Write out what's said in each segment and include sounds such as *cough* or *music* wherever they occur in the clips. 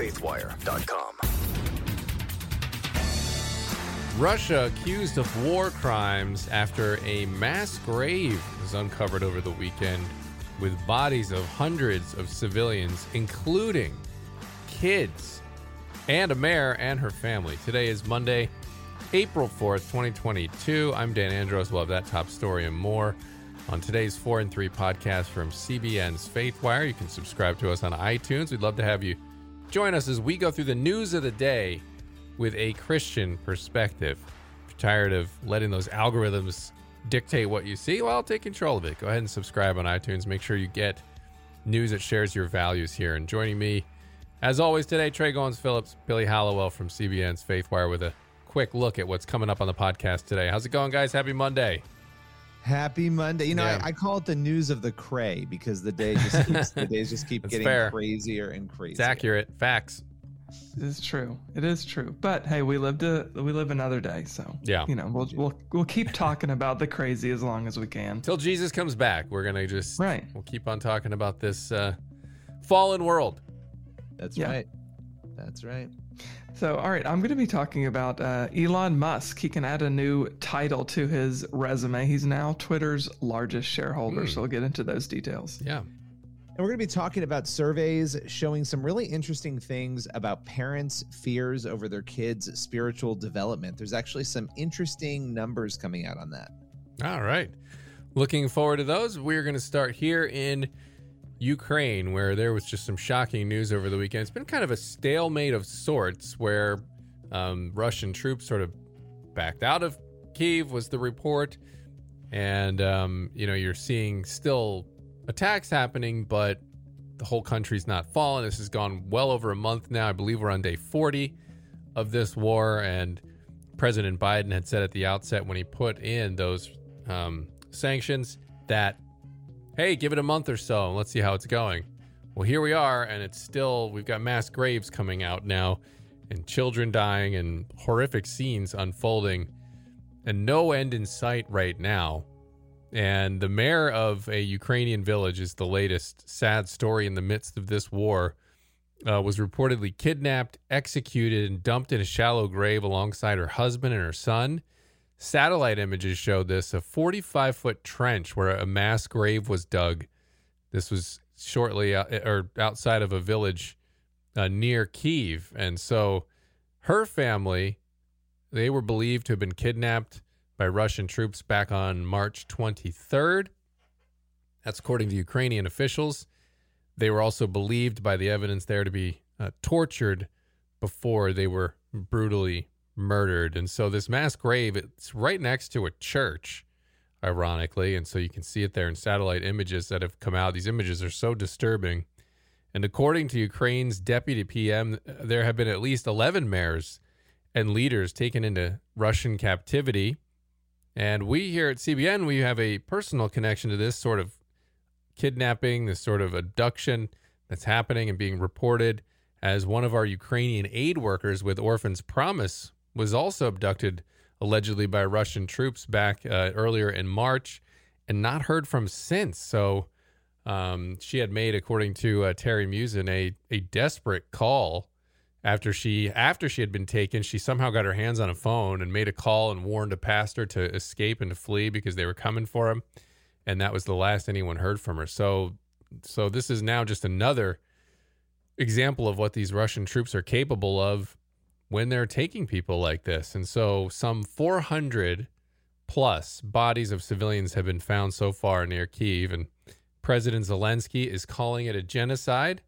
cbnfaithwire.com. Russia accused of war crimes after a mass grave was uncovered over the weekend with bodies of hundreds of civilians, including kids and a mayor and her family. Today is Monday, April 4th, 2022. I'm Dan Andros. We'll have that top story and more on today's 4 and 3 podcast from CBN's Faithwire. You can subscribe to us on iTunes. We'd love to have you join us as we go through the news of the day with a Christian perspective. If you're tired of letting those algorithms dictate what you see, well, take control of it. Go ahead and subscribe on iTunes. Make sure you get news that shares your values here. And joining me, as always, today, Tré Goins-Phillips, Billy Hallowell from CBN's Faithwire with a quick look at what's coming up on the podcast today. How's it going, guys? Happy Monday. Happy Monday. You know, Yeah. I, I call it the news of the cray because the day just keeps, the days just keep *laughs* getting fair. crazier and crazier. It's accurate. Facts. It is true. It is true. But hey, we lived a we live another day, so Yeah. you know we'll we'll we'll keep talking about the crazy as long as we can. Till Jesus comes back, we're going to just, Right. we'll keep on talking about this uh, fallen world. That's Yeah. right. That's right. So all right, I'm going to be talking about uh, Elon Musk. He can add a new title to his resume. He's now Twitter's largest shareholder. Hmm. So we'll get into those details. Yeah. And we're going to be talking about surveys showing some really interesting things about parents' fears over their kids' spiritual development. There's actually some interesting numbers coming out on that. All right. Looking forward to those. We're going to start here in Ukraine, where there was just some shocking news over the weekend. It's been kind of a stalemate of sorts where um, Russian troops sort of backed out of Kiev, was the report. And, um, you know, you're seeing still attacks happening, but the whole country's not fallen. This has gone well over a month now. I believe we're on day 40 of this war. And President Biden had said at the outset when he put in those um, sanctions that, hey, give it a month or so and let's see how it's going. Well, here we are, and it's still, we've got mass graves coming out now and children dying and horrific scenes unfolding and no end in sight right now. And the mayor of a Ukrainian village is the latest sad story in the midst of this war. Uh, was reportedly kidnapped, executed, and dumped in a shallow grave alongside her husband and her son. Satellite images showed this a 45 foot trench where a mass grave was dug. This was shortly out, or outside of a village uh, near Kiev. And so her family, they were believed to have been kidnapped by Russian troops back on March 23rd. That's according to Ukrainian officials. They were also believed by the evidence there to be uh, tortured before they were brutally murdered. And so this mass grave, it's right next to a church, ironically. And so you can see it there in satellite images that have come out. These images are so disturbing. And according to Ukraine's deputy PM, there have been at least 11 mayors and leaders taken into Russian captivity. And we here at CBN, we have a personal connection to this sort of kidnapping, this sort of abduction that's happening and being reported as one of our Ukrainian aid workers with Orphans Promise was also abducted allegedly by Russian troops back uh, earlier in March and not heard from since. So um, she had made, according to uh, Terry Meeuwsen, a, a desperate call after she after she had been taken. She somehow got her hands on a phone and made a call and warned a pastor to escape and to flee because they were coming for him and that was the last anyone heard from her. So, so this is now just another example of what these Russian troops are capable of when they're taking people like this. And so, some 400 plus bodies of civilians have been found so far near Kiev, and President Zelensky is calling it a genocide.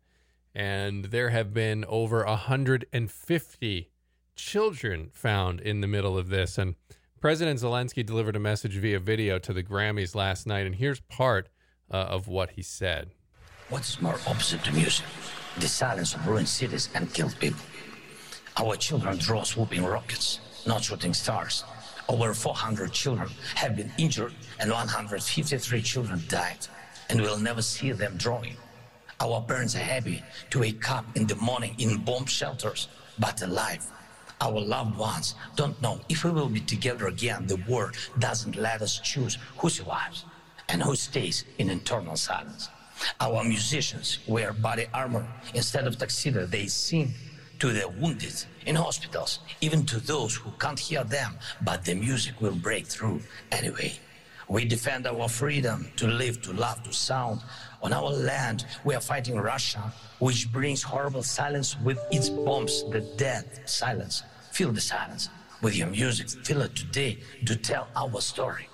And there have been over 150 children found in the middle of this, and President Zelensky delivered a message via video to the Grammys last night, and here's part uh, of what he said. What's more opposite to music? The silence of ruined cities and killed people. Our children draw swooping rockets, not shooting stars. Over 400 children have been injured and 153 children died, and we'll never see them drawing. Our parents are happy to wake up in the morning in bomb shelters, but alive. Our loved ones don't know if we will be together again. The war doesn't let us choose who survives and who stays in eternal silence. Our musicians wear body armor instead of tuxedo. They sing to the wounded in hospitals, even to those who can't hear them, but the music will break through anyway. We defend our freedom to live, to love, to sound. On our land, we are fighting Russia, which brings horrible silence with its bombs, the dead silence. Feel the silence with your music. Feel it today to tell our story.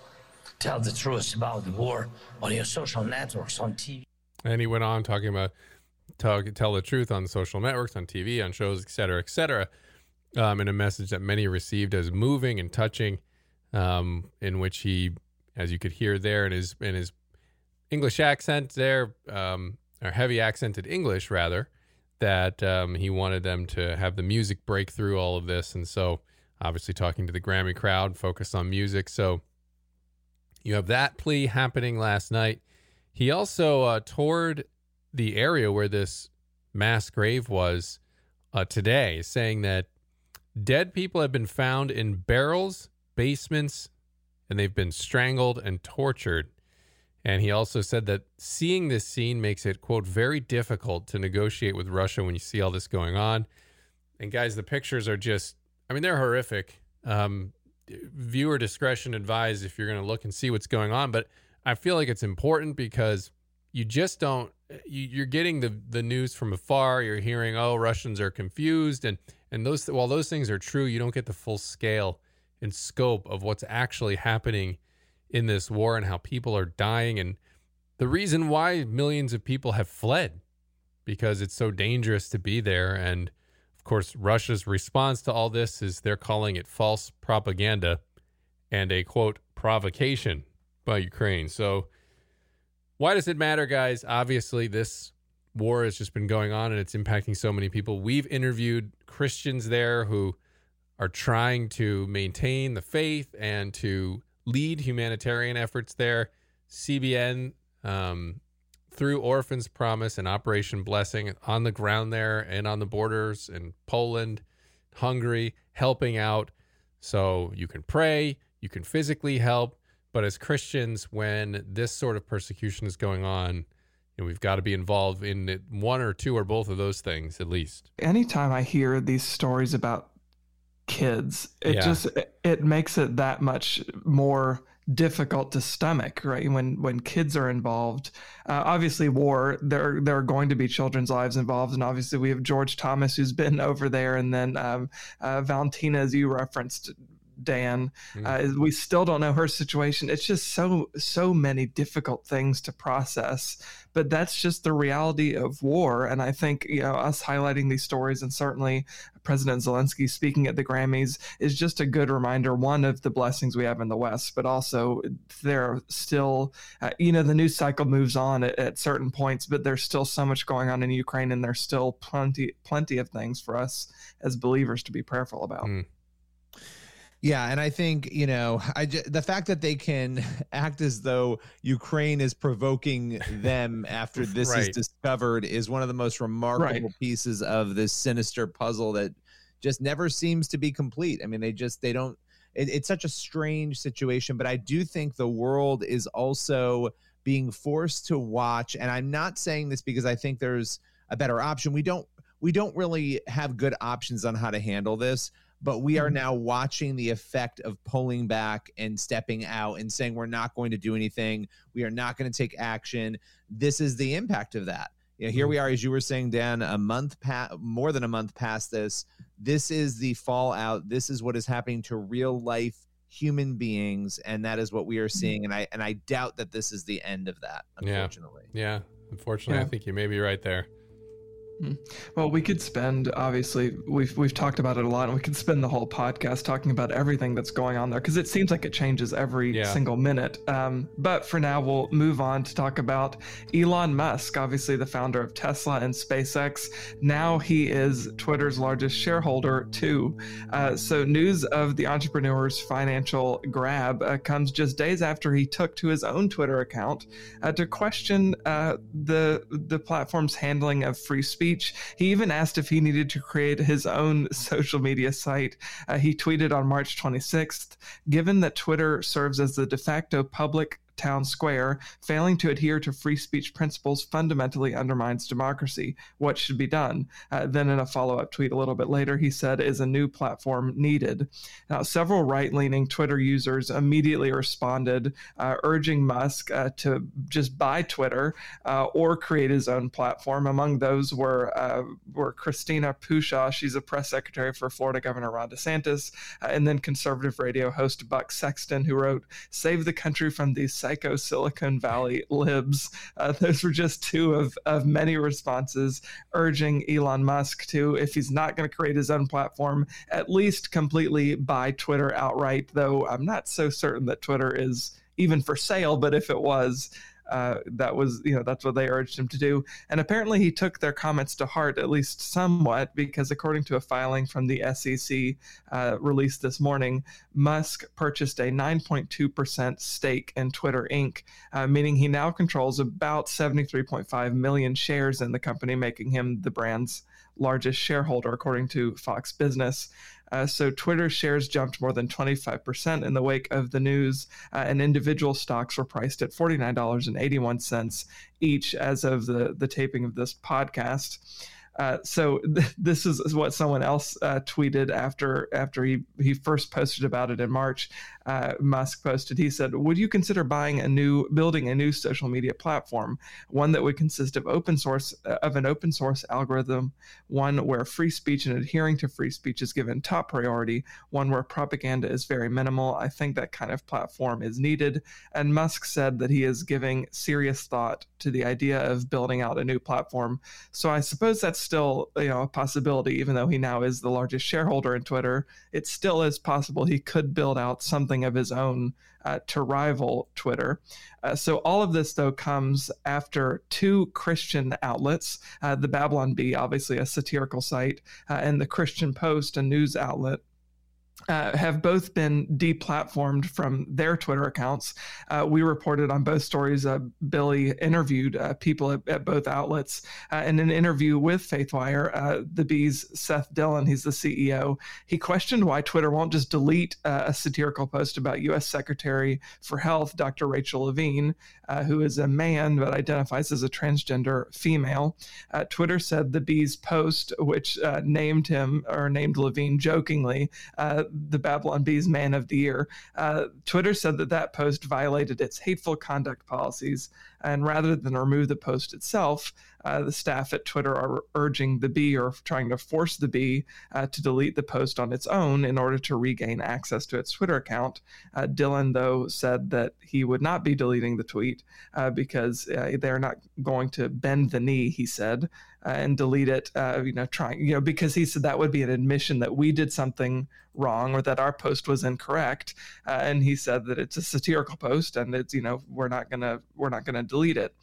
Tell the truth about the war on your social networks, on TV. And he went on talking about talk, tell the truth on social networks, on TV, on shows, et cetera, et cetera, um, in a message that many received as moving and touching, um, in which he, as you could hear there in his in his English accent there, um, or heavy accented English rather, that um, he wanted them to have the music break through all of this, and so obviously talking to the Grammy crowd, focused on music. So you have that plea happening last night. He also uh, toured the area where this mass grave was uh, today, saying that dead people have been found in barrels, basements, and they've been strangled and tortured. And he also said that seeing this scene makes it, quote, very difficult to negotiate with Russia when you see all this going on. And guys, the pictures are just, I mean, they're horrific. Um, viewer discretion advised if you're going to look and see what's going on. But I feel like it's important because you just don't you, are getting the the news from afar. You're hearing, oh, Russians are confused, and and those while those things are true, you don't get the full scale and scope of what's actually happening in this war and how people are dying and the reason why millions of people have fled because it's so dangerous to be there and of course Russia's response to all this is they're calling it false propaganda and a quote provocation by Ukraine. So why does it matter, guys? Obviously, this war has just been going on and it's impacting so many people. We've interviewed Christians there who are trying to maintain the faith and to lead humanitarian efforts there. CBN, um, through Orphans Promise and Operation Blessing, on the ground there and on the borders in Poland, Hungary, helping out. So you can pray, you can physically help, but as Christians, when this sort of persecution is going on, you know, we've got to be involved in one or two or both of those things at least. Anytime I hear these stories about kids, it yeah. just it makes it that much more difficult to stomach right when when kids are involved uh, obviously war there there are going to be children's lives involved and obviously we have george thomas who's *laughs* been over there and then um, uh, valentina as you referenced Dan. Mm-hmm. Uh, we still don't know her situation. It's just so so many difficult things to process. But that's just the reality of war. And I think you know us highlighting these stories and certainly President Zelensky speaking at the Grammys is just a good reminder. One of the blessings we have in the West, but also there are still uh, you know the news cycle moves on at, at certain points, but there's still so much going on in Ukraine, and there's still plenty plenty of things for us as believers to be prayerful about. Mm. Yeah, and I think you know, I just, the fact that they can *laughs* act as though Ukraine is provoking them after *laughs* this right. is discovered is one of the most remarkable right. pieces of this sinister puzzle that just never seems to be complete. I mean, they just they don't. It, it's such a strange situation, but I do think the world is also being forced to watch. And I'm not saying this because I think there's a better option. We don't we don't really have good options on how to handle this but we are mm-hmm. now watching the effect of pulling back and stepping out and saying we're not going to do anything we are not going to take action this is the impact of that you know, here mm-hmm. we are as you were saying dan a month past more than a month past this this is the fallout this is what is happening to real life human beings and that is what we are mm-hmm. seeing and i and i doubt that this is the end of that unfortunately yeah, yeah. unfortunately yeah. i think you may be right there. Well, we could spend obviously we've we've talked about it a lot, and we could spend the whole podcast talking about everything that's going on there because it seems like it changes every yeah. single minute. Um, but for now, we'll move on to talk about Elon Musk, obviously the founder of Tesla and SpaceX. Now he is Twitter's largest shareholder too. Uh, so news of the entrepreneur's financial grab uh, comes just days after he took to his own Twitter account uh, to question uh, the the platform's handling of free speech speech. He even asked if he needed to create his own social media site. Uh, he tweeted on March 26th Given that Twitter serves as the de facto public town square. Failing to adhere to free speech principles fundamentally undermines democracy. What should be done? Uh, then, in a follow up tweet a little bit later, he said, Is a new platform needed? Now, several right leaning Twitter users immediately responded, uh, urging Musk uh, to just buy Twitter uh, or create his own platform. Among those were, uh, were Christina Pushaw, she's a press secretary for Florida Governor Ron DeSantis, uh, and then conservative radio host Buck Sexton, who wrote, Save the country from these psycho Silicon Valley libs. Uh, those were just two of, of many responses urging Elon Musk to, if he's not going to create his own platform, at least completely buy Twitter outright, though I'm not so certain that Twitter is even for sale, but if it was, uh, that was, you know, that's what they urged him to do. And apparently he took their comments to heart, at least somewhat, because according to a filing from the SEC uh, released this morning, Musk purchased a 9.2% stake in Twitter Inc., uh, meaning he now controls about 73.5 million shares in the company, making him the brand's largest shareholder, according to Fox Business. Uh, so Twitter shares jumped more than 25% in the wake of the news, uh, and individual stocks were priced at $49.81 each as of the, the taping of this podcast. Uh, so th- *laughs* this is, what someone else uh, tweeted after after he, he first posted about it in March uh, Musk posted. He said, "Would you consider buying a new, building a new social media platform, one that would consist of open source uh, of an open source algorithm, one where free speech and adhering to free speech is given top priority, one where propaganda is very minimal. I think that kind of platform is needed." And Musk said that he is giving serious thought to the idea of building out a new platform. So I suppose that's still you know a possibility, even though he now is the largest shareholder in Twitter. It still is possible he could build out something something of his own uh, to rival Twitter. Uh, so all of this, though, comes after two Christian outlets, uh, the Babylon Bee, obviously a satirical site, uh, and the Christian Post, a news outlet, uh, have both been deplatformed from their Twitter accounts. Uh, we reported on both stories. Uh, Billy interviewed uh, people at, at, both outlets. Uh, in an interview with FaithWire, uh, the Bee's Seth Dillon, he's the CEO, he questioned why Twitter won't just delete a satirical post about U.S. Secretary for Health, Dr. Rachel Levine, who is a man but identifies as a transgender female. Twitter said the Bee's post, which named him or named Levine jokingly, the Babylon Bee's Man of the Year. Uh, Twitter said that that post violated its hateful conduct policies, and rather than remove the post itself, uh, the staff at Twitter are urging the Bee or trying to force the Bee uh, to delete the post on its own in order to regain access to its Twitter account. Uh, Dillon, though, said that he would not be deleting the tweet uh, because uh, they're not going to bend the knee, he said, uh, and delete it, you know, trying, you know, because he said that would be an admission that we did something wrong or that our post was incorrect. and he said that it's a satirical post and it's, you know, we're not going to, we're not going to delete it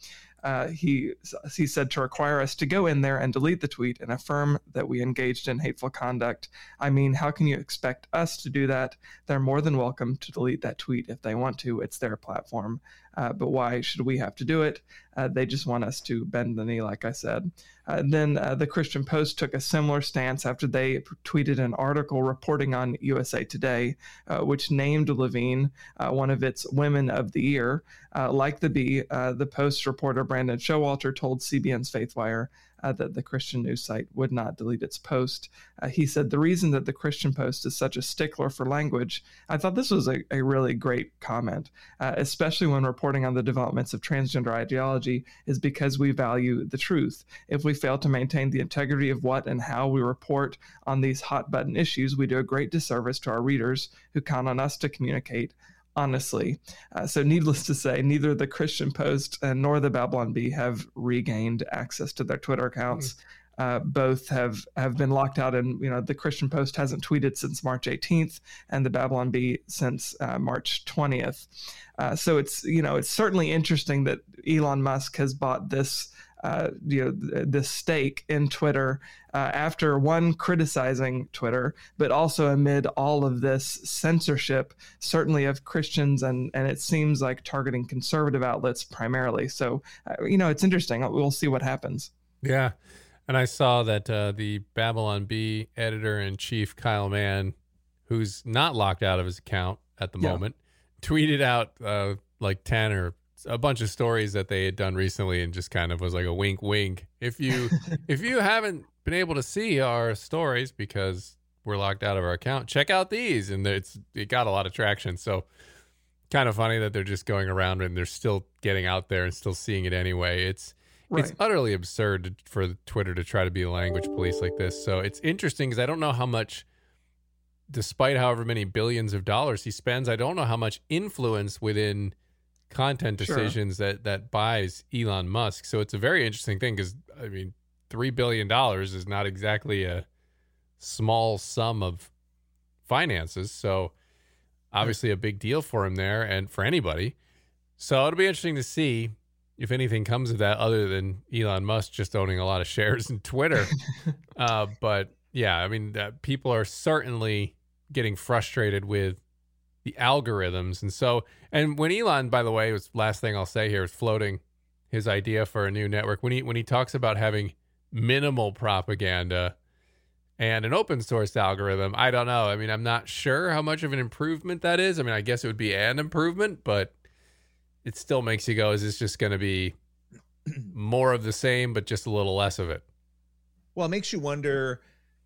uh, he he said to require us to go in there and delete the tweet and affirm that we engaged in hateful conduct. I mean, how can you expect us to do that? They're more than welcome to delete that tweet if they want to. It's their platform. Uh, but why should we have to do it? Uh, they just want us to bend the knee, like I said. Uh, then uh, the Christian Post took a similar stance after they tweeted an article reporting on USA Today, uh, which named Levine uh, one of its Women of the Year. like the Bee, the Post reporter Brandon Showalter told CBN's Faithwire uh, that the Christian news site would not delete its post. Uh, he said the reason that the Christian Post is such a stickler for language, I thought this was a, a really great comment, uh, especially when reporting on the developments of transgender ideology, is because we value the truth. If we fail to maintain the integrity of what and how we report on these hot button issues, we do a great disservice to our readers who count on us to communicate honestly. Uh, so, needless to say, neither the Christian Post uh, nor the Babylon Bee have regained access to their Twitter accounts. Mm. Uh, both have have been locked out, and you know the Christian Post hasn't tweeted since March 18th, and the Babylon Bee since uh, March 20th. Uh, so it's you know it's certainly interesting that Elon Musk has bought this uh, you know this stake in Twitter uh, after one criticizing Twitter, but also amid all of this censorship, certainly of Christians and and it seems like targeting conservative outlets primarily. So uh, you know it's interesting. We'll see what happens. Yeah, and I saw that uh, the Babylon Bee editor in chief Kyle Mann, who's not locked out of his account at the yeah. moment, tweeted out uh, like 10 or a bunch of stories that they had done recently and just kind of was like a wink wink. If you *laughs* if you haven't been able to see our stories because we're locked out of our account, check out these and it's it got a lot of traction. So kind of funny that they're just going around and they're still getting out there and still seeing it anyway. It's right. it's utterly absurd for Twitter to try to be a language police like this. So it's interesting because I don't know how much despite however many billions of dollars he spends, I don't know how much influence within content decisions sure. that that buys Elon Musk. So it's a very interesting thing because I mean, three billion dollars is not exactly a small sum of finances. So obviously a big deal for him there and for anybody. So it'll be interesting to see if anything comes of that other than Elon Musk just owning a lot of shares in Twitter. *laughs* uh, but yeah, I mean, uh, people are certainly getting frustrated with the algorithms. And so, and when Elon, by the way, was last thing I'll say here is floating his idea for a new network. When he when he talks about having minimal propaganda and an open source algorithm, I don't know. I mean, I'm not sure how much of an improvement that is. I mean, I guess it would be an improvement, but it still makes you go, is this just going to be more of the same, but just a little less of it? Well, it makes you wonder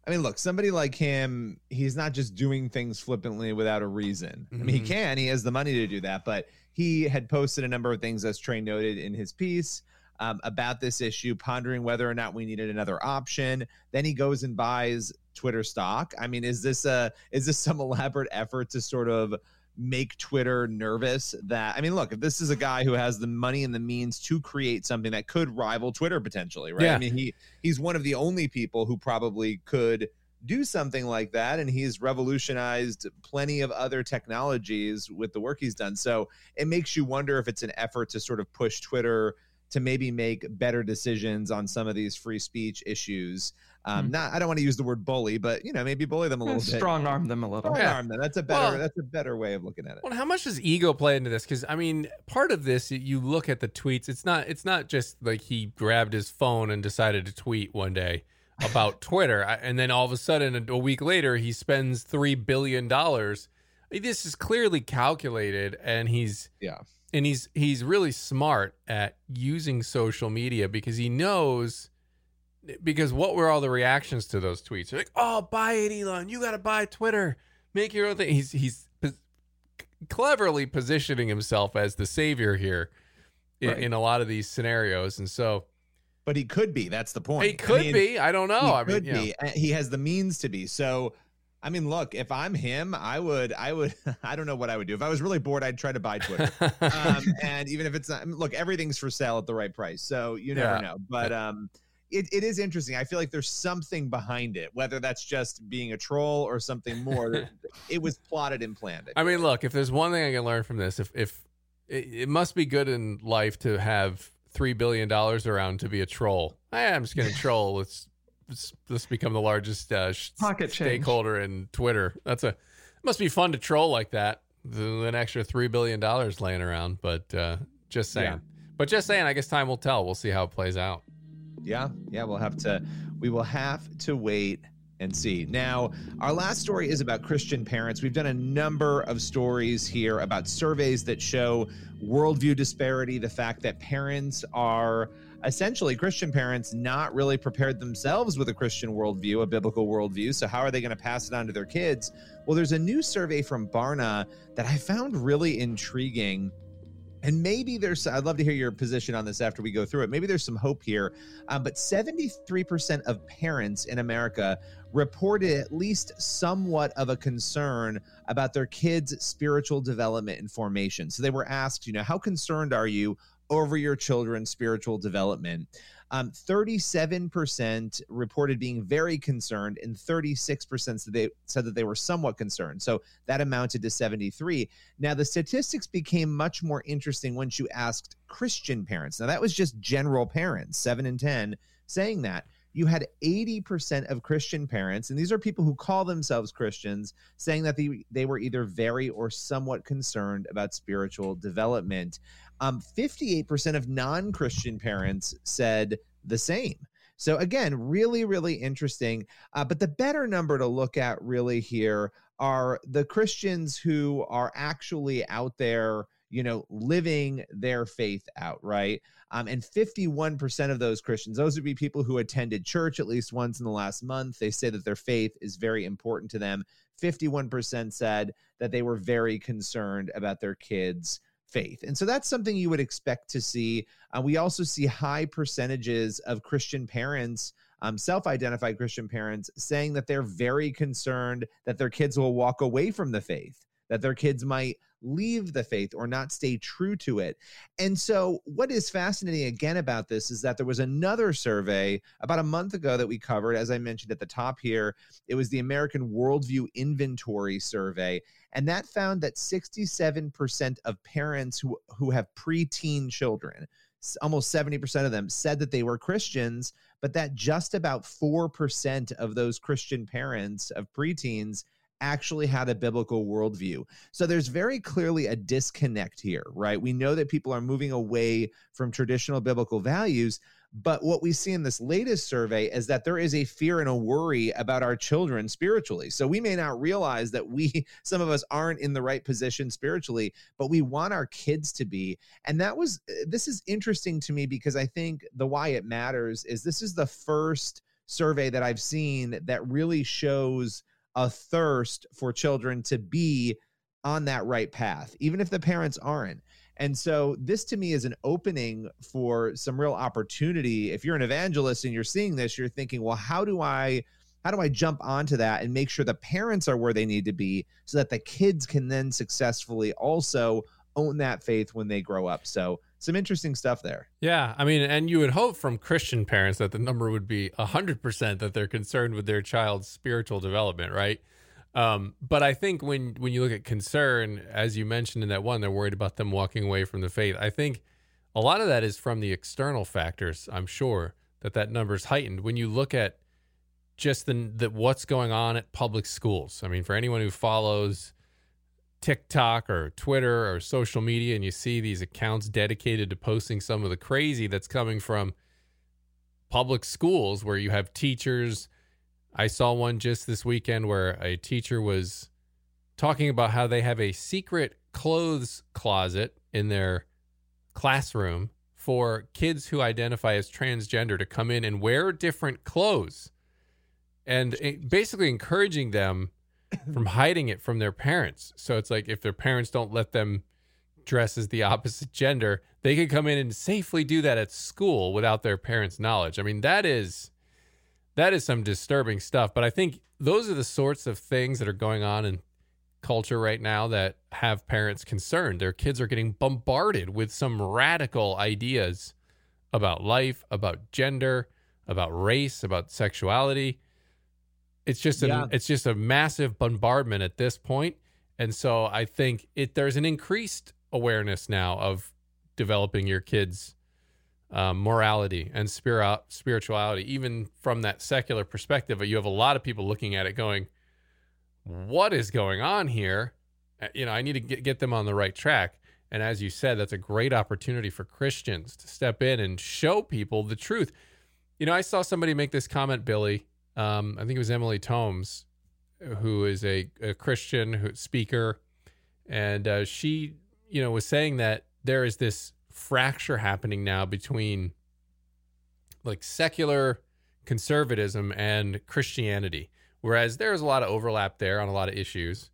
I mean, look, somebody like him, he's not just doing things flippantly without a reason. Mm-hmm. I mean, he mm-hmm. can, he has the money to do that, but he had posted a number of things, as Tré noted in his piece, um, about this issue, pondering whether or not we needed another option. Then he goes and buys Twitter stock. I mean, is this a is this some *laughs* elaborate effort to sort of make Twitter nervous that I mean, look, if this is a guy who has the money and the means to create something that could rival Twitter potentially, right? Yeah. I mean, he he's one of the only people who probably could do something like that and he's revolutionized plenty of other technologies with the work he's done. So, it makes you wonder if it's an effort to sort of push Twitter to maybe make better decisions on some of these free speech issues. Um, mm Not, I don't want to use the word bully, but you know, maybe bully them a little bit. Strong arm them a little. Strong yeah. arm them. That's a better. Well, that's a better way of looking at it. Well, how much does ego play into this? Because I mean, part of this, you look at the tweets. It's not. It's not just like he grabbed his phone and decided to tweet one day about *laughs* Twitter, and then all of a sudden, a week later, he spends three billion dollars. This is clearly calculated, and he's yeah and he's he's really smart at using social media because he knows because what were all the reactions to those tweets? They're like, "Oh, buy it, Elon! You got to buy Twitter. Make your own thing." He's he's cleverly positioning himself as the savior here in, right. in, a lot of these scenarios, and so. But he could be. That's the point. He could I mean, be. I don't know. He I could mean, be. He has the means to be. So I mean, look, if I'm him, I would, I would, *laughs* I don't know what I would do. If I was really bored, I'd try to buy Twitter. *laughs* um, and even if it's not, look, everything's for sale at the right price. So you never yeah. know. But um, it, it is interesting. I feel like there's something behind it, whether that's just being a troll or something more. *laughs* it was plotted and planned. I, I mean, look, if there's one thing I can learn from this, if, if it, it must be good in life to have $3 billion around to be a troll. I am just going *laughs* to troll. Let's let's become the largest uh, pocket stakeholder change. in Twitter. That's a it must be fun to troll like that. An extra three billion dollars laying around, but uh, just saying. Yeah. But just saying. I guess time will tell. We'll see how it plays out. Yeah, yeah. We'll have to. We will have to wait and see. Now, our last story is about Christian parents. We've done a number of stories here about surveys that show worldview disparity, the fact that parents are essentially Christian parents not really prepared themselves with a Christian worldview, a biblical worldview. So, how are they going to pass it on to their kids? Well, there's a new survey from Barna that I found really intriguing. And maybe there's, I'd love to hear your position on this after we go through it. Maybe there's some hope here. Um, but 73% of parents in America reported at least somewhat of a concern about their kids' spiritual development and formation. So they were asked, you know, how concerned are you over your children's spiritual development. Um, 37% reported being very concerned, and 36% said they said that they were somewhat concerned. So that amounted to 73. Now the statistics became much more interesting once you asked Christian parents. Now that was just general parents, seven and 10, saying that you had 80% of Christian parents, and these are people who call themselves Christians, saying that they, they were either very or somewhat concerned about spiritual development. Um, 58% of non Christian parents said the same. So, again, really, really interesting. Uh, but the better number to look at really here are the Christians who are actually out there you know, living their faith out, right? Um, and 51% of those Christians, those would be people who attended church at least once in the last month. They say that their faith is very important to them. 51% said that they were very concerned about their kids' faith. And so that's something you would expect to see. Uh, we also see high percentages of Christian parents, um, self identified Christian parents, saying that they're very concerned that their kids will walk away from the faith, that their kids might leave the faith or not stay true to it. And so, what is fascinating again about this is that there was another survey about a month ago that we covered, as I mentioned at the top here. It was the American Worldview Inventory Survey. And that found that 67% of parents who, who have preteen children, almost 70% of them said that they were Christians, but that just about 4% of those Christian parents of preteens actually had a biblical worldview. So there's very clearly a disconnect here, right? We know that people are moving away from traditional biblical values. But what we see in this latest survey is that there is a fear and a worry about our children spiritually. So we may not realize that we, *laughs* some of us, aren't in the right position spiritually, but we want our kids to be. And that was, uh, this is interesting to me because I think the why it matters is this is the first survey that I've seen that really shows a thirst for children to be on that right path, even if the parents aren't. And so this to me is an opening for some real opportunity. If you're an evangelist and you're seeing this, you're thinking, well, how do I how do I jump onto that and make sure the parents are where they need to be so that the kids can then successfully also own that faith when they grow up. So some interesting stuff there. Yeah, I mean, and you would hope from Christian parents that the number would be 100% that they're concerned with their child's spiritual development, right? Um, but I think when when you look at concern, as you mentioned in that one, they're worried about them walking away from the faith. I think a lot of that is from the external factors. I'm sure that that number is heightened when you look at just the, the what's going on at public schools. I mean, for anyone who follows TikTok or Twitter or social media and you see these accounts dedicated to posting some of the crazy that's coming from public schools where you have teachers. I saw one just this weekend where a teacher was talking about how they have a secret clothes closet in their classroom for kids who identify as transgender to come in and wear different clothes and eh, basically encouraging them from hiding it from their parents. So it's like if their parents don't let them dress as the *laughs* opposite gender, they can come in and safely do that at school without their parents' knowledge. I mean, that is that is some disturbing stuff, but I think those are the sorts of things that are going on in culture right now that have parents concerned. Their kids are getting bombarded with some radical ideas about life, about gender, about race, about sexuality it's just yeah. it's just a massive bombardment at this point, and so I think it there's an increased awareness now of developing your kids' um, morality and spirit spirituality, even from that secular perspective. But you have a lot of people looking at it, going, "What is going on here?" Uh, you know, I need to get, get them on the right track. And as you said, that's a great opportunity for Christians to step in and show people the truth. You know, I saw somebody make this comment, Billy, um, I think it was Emily Thomes, who is a, a Christian who, speaker, and uh, she, you know, was saying that there is this fracture happening now between like secular conservatism and Christianity, whereas there's a lot of overlap there on a lot of issues,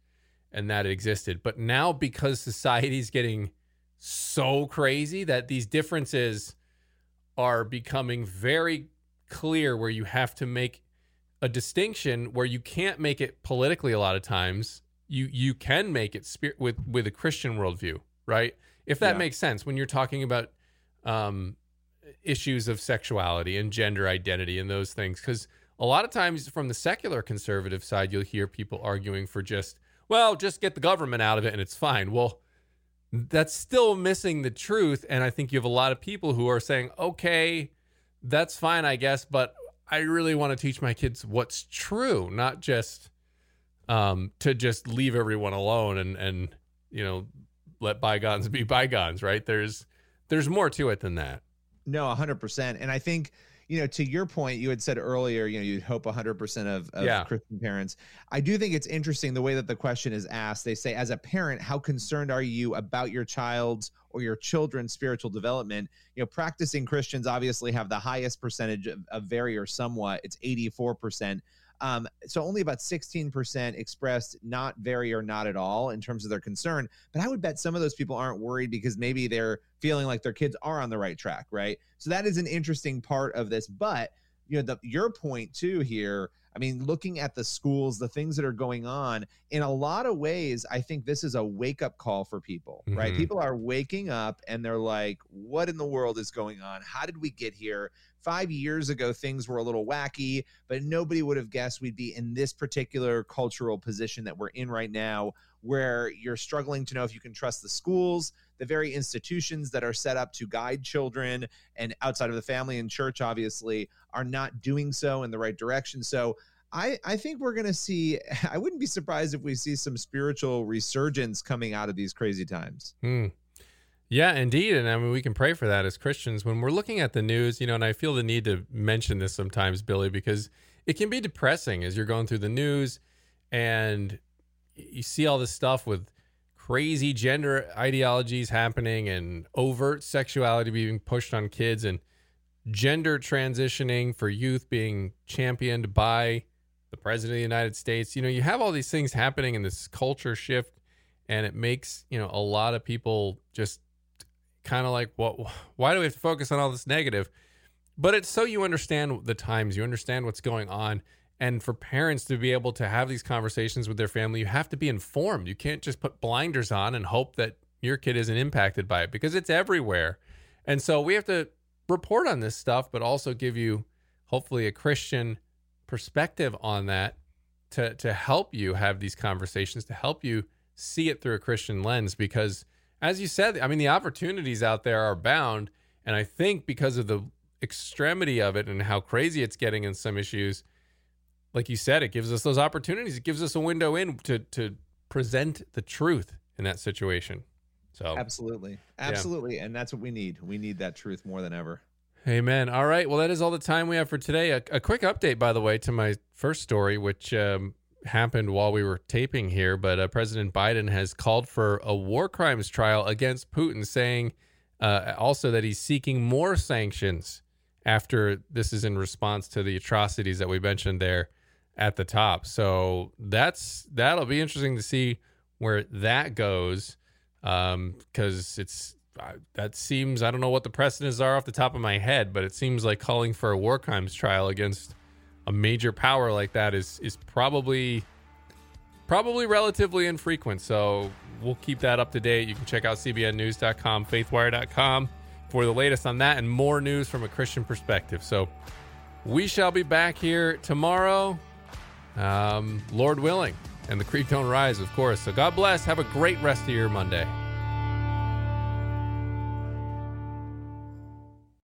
and that existed, but now because society's getting so crazy that these differences are becoming very clear where you have to make a distinction where you can't make it politically a lot of times. You you can make it spirit with with a Christian worldview, right? If that yeah. makes sense when you're talking about um, issues of sexuality and gender identity and those things, because a lot of times from the secular conservative side, you'll hear people arguing for just well, just get the government out of it and it's fine. Well, that's still missing the truth, and I think you have a lot of people who are saying, okay, that's fine, I guess, but I really want to teach my kids what's true, not just um, to just leave everyone alone and and you know let bygones be bygones. Right? There's there's more to it than that. No, hundred percent. And I think you know, to your point, you had said earlier, you know, you'd hope 100% of, of yeah. Christian parents. I do think it's interesting the way that the question is asked. They say, as a parent, how concerned are you about your child's or your children's spiritual development? You know, practicing Christians obviously have the highest percentage of, of very or somewhat. It's 84%. Um, so only about 16% expressed not very or not at all in terms of their concern. But I would bet some of those people aren't worried because maybe they're feeling like their kids are on the right track, right? So that is an interesting part of this. But you know, the, your point too here. I mean, looking at the schools, the things that are going on, in a lot of ways, I think this is a wake up call for people, mm-hmm. right? People are waking up and they're like, what in the world is going on? How did we get here? Five years ago, things were a little wacky, but nobody would have guessed we'd be in this particular cultural position that we're in right now, where you're struggling to know if you can trust the schools, the very institutions that are set up to guide children and outside of the family and church, obviously, are not doing so in the right direction. So, I, I think we're going to see, *laughs* I wouldn't be surprised if we see some spiritual resurgence coming out of these crazy times. Hmm. Yeah, indeed. And I mean, we can pray for that as Christians. When we're looking at the news, you know, and I feel the need to mention this sometimes, Billy, because it can be depressing as you're going through the news and you see all this stuff with crazy gender ideologies happening and overt sexuality being pushed on kids and gender transitioning for youth being championed by the president of the United States. You know, you have all these things happening in this culture shift and it makes, you know, a lot of people just kind of like, what? Why do we have to focus on all this negative? But it's so you understand the times, you understand what's going on, and for parents to be able to have these conversations with their family, you have to be informed. You can't just put blinders on and hope that your kid isn't impacted by it because it's everywhere. And so we have to report on this stuff, but also give you hopefully a Christian perspective on that to to help you have these conversations, to help you see it through a Christian lens because as you said, I mean, the opportunities out there are bound. And I think because of the extremity of it and how crazy it's getting in some issues, like you said, it gives us those opportunities. It gives us a window in to to present the truth in that situation. So absolutely, absolutely, yeah. and that's what we need. We need that truth more than ever. Amen. All right. Well, that is all the time we have for today. A, a quick update, by the way, to my first story, which um, happened while we were taping here, but uh, President Biden has called for a war crimes trial against Putin, saying uh, also that he's seeking more sanctions after this is in response to the atrocities that we mentioned there at the top. So that's that'll be interesting to see where that goes because um, it's uh, that seems I don't know what the precedents are off the top of my head, but it seems like calling for a war crimes trial against a major power like that is is probably probably relatively infrequent. So we'll keep that up to date. You can check out cbnnews.com, faithwire.com for the latest on that and more news from a Christian perspective. So we shall be back here tomorrow, um, Lord willing, and the creek don't rise, of course. So God bless. Have a great rest of your Monday.